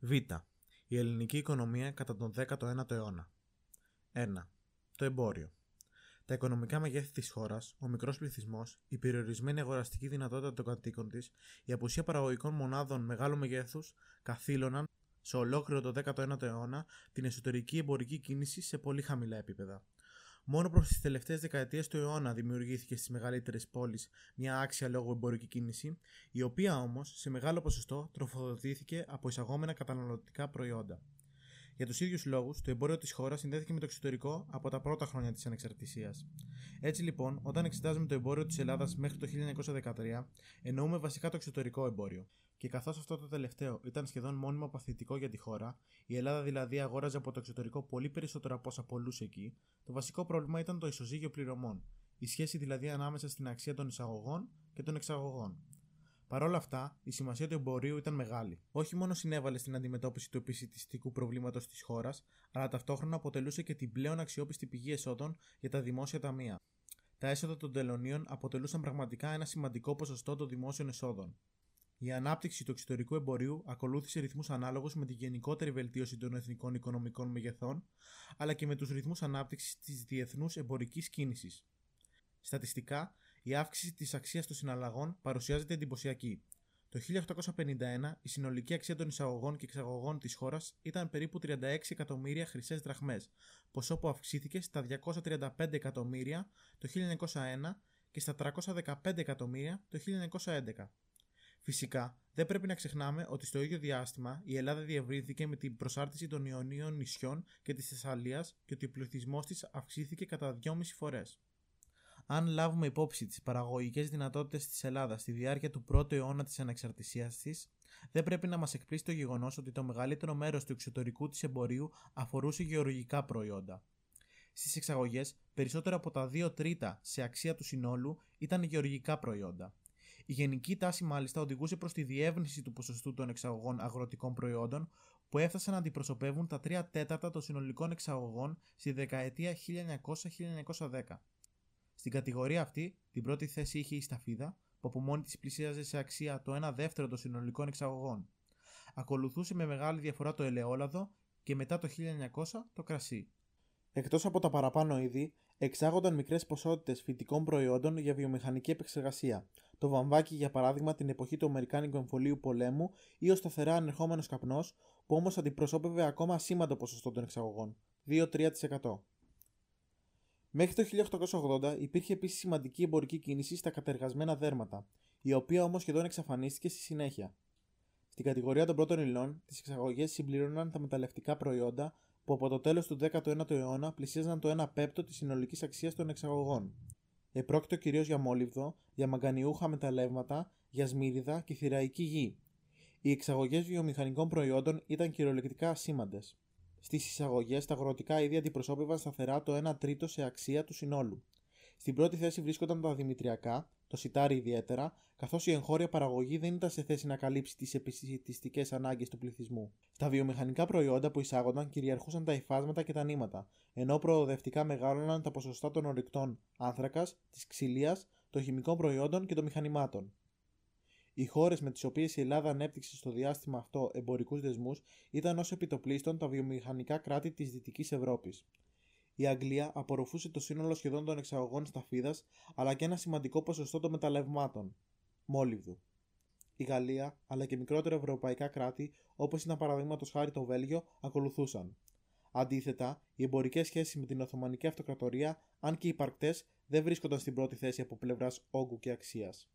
Β. Η ελληνική οικονομία κατά τον 19ο αιώνα. 1. Το εμπόριο. Τα οικονομικά μεγέθη της χώρας, ο μικρός πληθυσμός, η περιορισμένη αγοραστική δυνατότητα των κατοίκων της, η απουσία παραγωγικών μονάδων μεγάλου μεγέθους καθήλωναν σε ολόκληρο το 19ο αιώνα την εσωτερική εμπορική κίνηση σε πολύ χαμηλά επίπεδα. Μόνο προς τις τελευταίες δεκαετίες του αιώνα δημιουργήθηκε στις μεγαλύτερες πόλεις μια άξια λόγω εμπορική κίνηση, η οποία όμως σε μεγάλο ποσοστό τροφοδοτήθηκε από εισαγόμενα καταναλωτικά προϊόντα. Για τους ίδιους λόγους, το εμπόριο της χώρας συνδέθηκε με το εξωτερικό από τα πρώτα χρόνια της ανεξαρτησίας. Έτσι λοιπόν, όταν εξετάζουμε το εμπόριο της Ελλάδας μέχρι το 1913, εννοούμε βασικά το εξωτερικό εμπόριο. Και καθώς αυτό το τελευταίο ήταν σχεδόν μόνιμο παθητικό για τη χώρα, η Ελλάδα δηλαδή αγόραζε από το εξωτερικό πολύ περισσότερο από όσα πολλούσε εκεί, το βασικό πρόβλημα ήταν το ισοζύγιο πληρωμών, η σχέση δηλαδή ανάμεσα στην αξία των εισαγωγών και των εξαγωγών. Παρ' όλα αυτά, η σημασία του εμπορίου ήταν μεγάλη. Όχι μόνο συνέβαλε στην αντιμετώπιση του επισητιστικού προβλήματος της χώρας, αλλά ταυτόχρονα αποτελούσε και την πλέον αξιόπιστη πηγή εσόδων για τα δημόσια ταμεία. Τα έσοδα των τελωνίων αποτελούσαν πραγματικά ένα σημαντικό ποσοστό των δημόσιων εσόδων. Η ανάπτυξη του εξωτερικού εμπορίου ακολούθησε ρυθμούς ανάλογους με τη γενικότερη βελτίωση των εθνικών οικονομικών μεγεθών, αλλά και με τους ρυθμούς ανάπτυξης της διεθνούς εμπορικής κίνησης. Στατιστικά, η αύξηση της αξίας των συναλλαγών παρουσιάζεται εντυπωσιακή. Το 1851 η συνολική αξία των εισαγωγών και εξαγωγών της χώρας ήταν περίπου 36 εκατομμύρια χρυσές δραχμές, ποσό που αυξήθηκε στα 235 εκατομμύρια το 1901 και στα 315 εκατομμύρια το 1911. Φυσικά, δεν πρέπει να ξεχνάμε ότι στο ίδιο διάστημα η Ελλάδα διευρύνθηκε με την προσάρτηση των Ιωνίων νησιών και της Θεσσαλίας και ότι ο πληθυσμός της αυξήθηκε κατά 2,5 φορές. Αν λάβουμε υπόψη τις παραγωγικές δυνατότητες της Ελλάδας στη διάρκεια του πρώτου αιώνα της ανεξαρτησία της, δεν πρέπει να μας εκπλήσει το γεγονός ότι το μεγαλύτερο μέρος του εξωτερικού της εμπορίου αφορούσε γεωργικά προϊόντα. Στις εξαγωγές, περισσότερο από τα 2 τρίτα σε αξία του συνόλου ήταν γεωργικά προϊόντα. Η γενική τάση μάλιστα οδηγούσε προς τη διεύνηση του ποσοστού των εξαγωγών αγροτικών προϊόντων που έφτασαν να αντιπροσωπεύουν τα 3 τέταρτα των συνολικών εξαγωγών στη δεκαετία 1900-1910. Στην κατηγορία αυτή, την πρώτη θέση είχε η σταφίδα, που από μόνη της πλησίαζε σε αξία το 1 δεύτερο των συνολικών εξαγωγών. Ακολουθούσε με μεγάλη διαφορά το ελαιόλαδο και μετά το 1900 το κρασί. Εκτός από τα παραπάνω είδη, εξάγονταν μικρές ποσότητες φυτικών προϊόντων για βιομηχανική επεξεργασία. Το βαμβάκι, για παράδειγμα, την εποχή του Αμερικάνικου εμφολίου πολέμου ή ο σταθερά ανερχόμενος καπνός, που όμως αντιπροσώπευε ακόμα ασήμαντο ποσοστό των εξαγωγών, 2-3%. Μέχρι το 1880 υπήρχε επίσης σημαντική εμπορική κίνηση στα κατεργασμένα δέρματα, η οποία όμως σχεδόν εξαφανίστηκε στη συνέχεια. Στην κατηγορία των πρώτων υλών, τις εξαγωγές συμπλήρωναν τα μεταλλευτικά προϊόντα που από το τέλος του 19ου αιώνα πλησίαζαν το 1 πέπτο της συνολικής αξίας των εξαγωγών. Επρόκειτο κυρίως για μόλιβδο, για μαγκανιούχα μεταλλεύματα, για σμύριδα και θηραϊκή γη. Οι εξαγωγές βιομηχανικών προϊόντων ήταν κυριολεκτικά ασήμαντες. Στις εισαγωγές, τα αγροτικά είδη αντιπροσώπευαν σταθερά το 1 τρίτο σε αξία του συνόλου. Στην πρώτη θέση βρίσκονταν τα δημητριακά, το σιτάρι ιδιαίτερα, καθώς η εγχώρια παραγωγή δεν ήταν σε θέση να καλύψει τις επιστημιστικές ανάγκες του πληθυσμού. Στα βιομηχανικά προϊόντα που εισάγονταν κυριαρχούσαν τα υφάσματα και τα νήματα, ενώ προοδευτικά μεγάλωναν τα ποσοστά των ορυκτών άνθρακας, της ξυλίας, των χημικών προϊόντων και των μηχανημάτων. Οι χώρες με τις οποίες η Ελλάδα ανέπτυξε στο διάστημα αυτό εμπορικούς δεσμούς ήταν ως επιτοπλίστων τα βιομηχανικά κράτη της Δυτικής Ευρώπης. Η Αγγλία απορροφούσε το σύνολο σχεδόν των εξαγωγών σταφίδα αλλά και ένα σημαντικό ποσοστό των μεταλλευμάτων, μόλιβδου. Η Γαλλία αλλά και μικρότερα ευρωπαϊκά κράτη, όπως ήταν παραδείγματος χάρη το Βέλγιο, ακολουθούσαν. Αντίθετα, οι εμπορικές σχέσεις με την Οθωμανική Αυτοκρατορία, αν και υπαρκτές, δεν βρίσκονταν στην πρώτη θέση από πλευράς όγκου και αξίας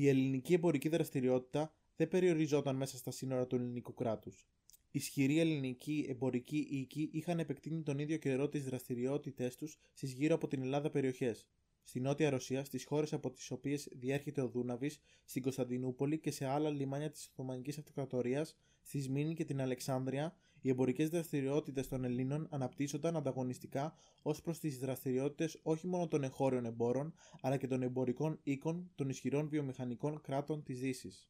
η ελληνική εμπορική δραστηριότητα δεν περιοριζόταν μέσα στα σύνορα του ελληνικού κράτους. Ισχυροί ελληνικοί εμπορικοί οίκοι είχαν επεκτείνει τον ίδιο καιρό τις δραστηριότητές τους στις γύρω από την Ελλάδα περιοχές. Στη Νότια Ρωσία, στις χώρες από τις οποίες διέρχεται ο Δούναβης, στην Κωνσταντινούπολη και σε άλλα λιμάνια της Οθωμανικής Αυτοκρατορίας, στη Σμήνη και την Αλεξάνδρεια, οι εμπορικές δραστηριότητες των Ελλήνων αναπτύσσονταν ανταγωνιστικά ως προς τις δραστηριότητες όχι μόνο των εγχώριων εμπόρων, αλλά και των εμπορικών οίκων των ισχυρών βιομηχανικών κράτων της Δύσης.